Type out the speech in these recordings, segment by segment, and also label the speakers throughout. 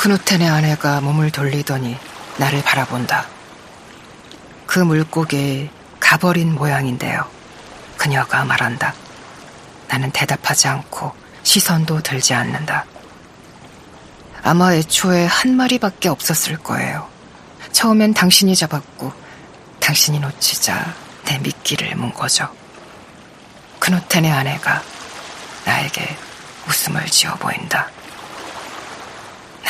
Speaker 1: 크누텐의 아내가 몸을 돌리더니 나를 바라본다. 그 물고기 가버린 모양인데요. 그녀가 말한다. 나는 대답하지 않고 시선도 들지 않는다. 아마 애초에 한 마리밖에 없었을 거예요. 처음엔 당신이 잡았고 당신이 놓치자 내 미끼를 문 거죠. 크누텐의 아내가 나에게 웃음을 지어 보인다.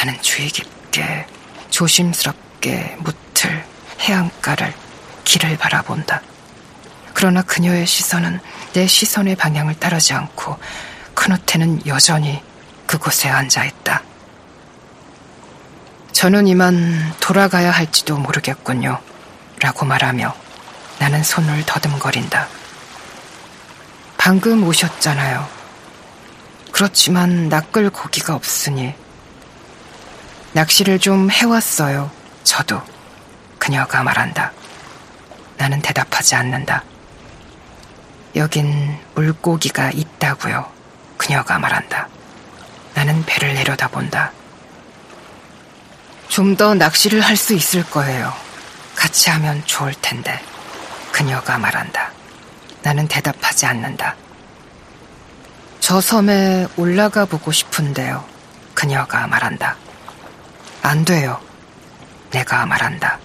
Speaker 1: 나는 주의 깊게 조심스럽게 무틀 해안가를 길을 바라본다. 그러나 그녀의 시선은 내 시선의 방향을 따르지 않고 크누테는 여전히 그곳에 앉아 있다. 저는 이만 돌아가야 할지도 모르겠군요. 라고 말하며 나는 손을 더듬거린다. 방금 오셨잖아요. 그렇지만 낚을 고기가 없으니 낚시를 좀 해왔어요. 저도. 그녀가 말한다. 나는 대답하지 않는다. 여긴 물고기가 있다고요. 그녀가 말한다. 나는 배를 내려다본다. 좀 더 낚시를 할 수 있을 거예요. 같이 하면 좋을 텐데. 그녀가 말한다. 나는 대답하지 않는다. 저 섬에 올라가 보고 싶은데요. 그녀가 말한다. 안 돼요. 내가 말한다.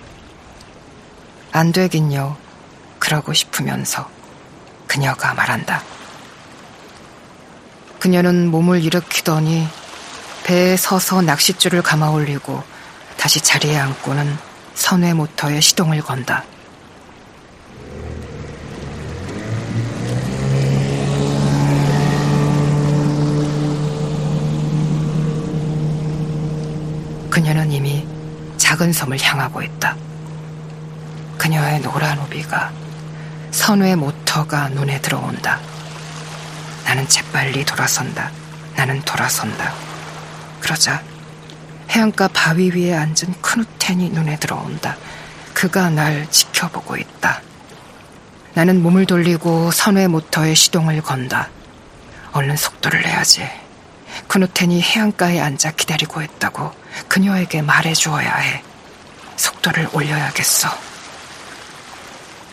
Speaker 1: 안 되긴요. 그러고 싶으면서 그녀가 말한다. 그녀는 몸을 일으키더니 배에 서서 낚싯줄을 감아 올리고 다시 자리에 앉고는 선회 모터에 시동을 건다. 작은 섬을 향하고 있다. 그녀의 노란 우비가 선회 모터가 눈에 들어온다. 나는 재빨리 돌아선다. 나는 돌아선다. 그러자 해안가 바위 위에 앉은 크누텐이 눈에 들어온다. 그가 날 지켜보고 있다. 나는 몸을 돌리고 선회 모터에 시동을 건다. 얼른 속도를 내야지. 크누텐이 해안가에 앉아 기다리고 있다고 그녀에게 말해 주어야 해. 속도를 올려야겠어.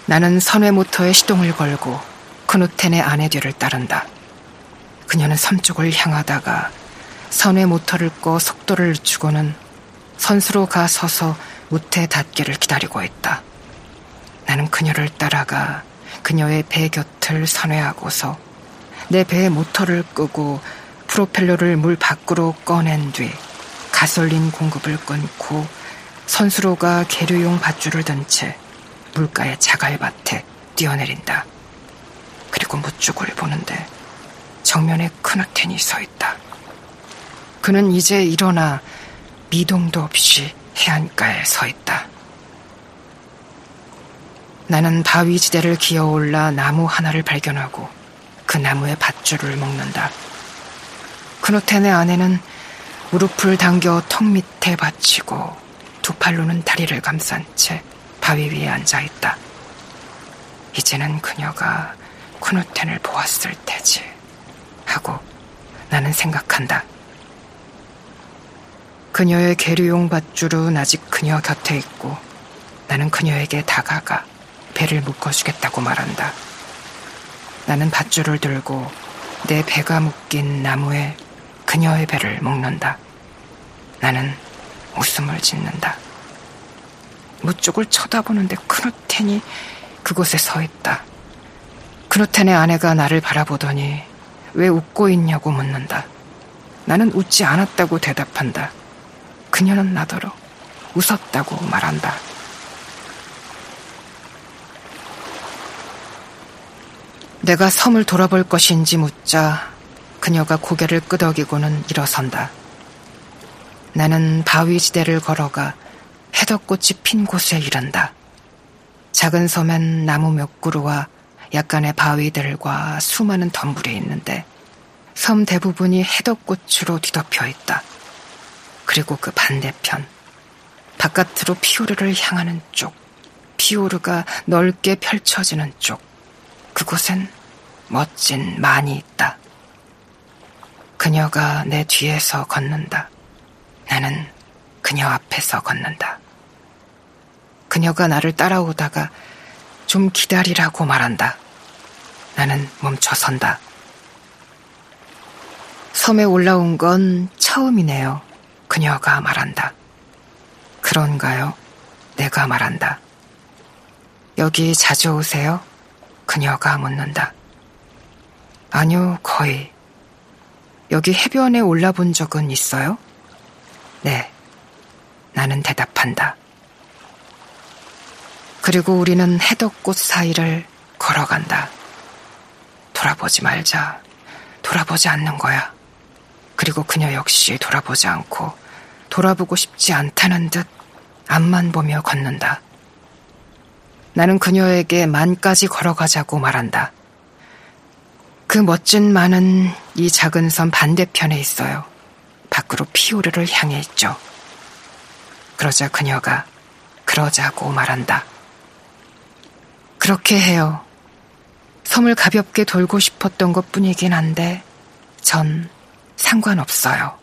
Speaker 1: 나는 선회 모터에 시동을 걸고 크누텐의 아내 뒤를 따른다. 그녀는 섬 쪽을 향하다가 선회 모터를 꺼 속도를 주고는 선수로 가 서서 무태 닿기를 기다리고 있다. 나는 그녀를 따라가 그녀의 배 곁을 선회하고서 내 배의 모터를 끄고 프로펠러를 물 밖으로 꺼낸 뒤 가솔린 공급을 끊고 선수로가 계류용 밧줄을 든 채 물가의 자갈밭에 뛰어내린다. 그리고 무쪽을 보는데 정면에 크누텐이 서 있다. 그는 이제 일어나 미동도 없이 해안가에 서 있다. 나는 바위 지대를 기어올라 나무 하나를 발견하고 그 나무의 밧줄을 먹는다. 크누텐의 아내는 무릎을 당겨 턱 밑에 받치고 두 팔로는 다리를 감싼 채 바위 위에 앉아 있다. 이제는 그녀가 쿠누텐을 보았을 테지. 하고 나는 생각한다. 그녀의 계류용 밧줄은 아직 그녀 곁에 있고 나는 그녀에게 다가가 배를 묶어주겠다고 말한다. 나는 밧줄을 들고 내 배가 묶인 나무에 그녀의 배를 묶는다. 나는 웃음을 짓는다. 무쪽을 쳐다보는데 크누텐이 그곳에 서 있다. 크누텐의 아내가 나를 바라보더니 왜 웃고 있냐고 묻는다. 나는 웃지 않았다고 대답한다. 그녀는 나더러 웃었다고 말한다. 내가 섬을 돌아볼 것인지 묻자 그녀가 고개를 끄덕이고는 일어선다. 나는 바위지대를 걸어가 해덕꽃이 핀 곳에 이른다. 작은 섬엔 나무 몇 그루와 약간의 바위들과 수많은 덤불이 있는데 섬 대부분이 해덕꽃으로 뒤덮여 있다. 그리고 그 반대편, 바깥으로 피오르를 향하는 쪽, 피오르가 넓게 펼쳐지는 쪽, 그곳엔 멋진 만이 있다. 그녀가 내 뒤에서 걷는다. 나는 그녀 앞에서 걷는다. 그녀가 나를 따라오다가 좀 기다리라고 말한다. 나는 멈춰선다. 섬에 올라온 건 처음이네요. 그녀가 말한다. 그런가요? 내가 말한다. 여기 자주 오세요? 그녀가 묻는다. 아니요, 거의. 여기 해변에 올라본 적은 있어요? 네. 나는 대답한다. 그리고 우리는 해덕꽃 사이를 걸어간다. 돌아보지 말자. 돌아보지 않는 거야. 그리고 그녀 역시 돌아보지 않고 돌아보고 싶지 않다는 듯 앞만 보며 걷는다. 나는 그녀에게 만까지 걸어가자고 말한다. 그 멋진 만은 이 작은 섬 반대편에 있어요. 밖으로 피오르를 향해 있죠. 그러자 그녀가 그러자고 말한다. 그렇게 해요. 섬을 가볍게 돌고 싶었던 것 뿐이긴 한데 전 상관없어요.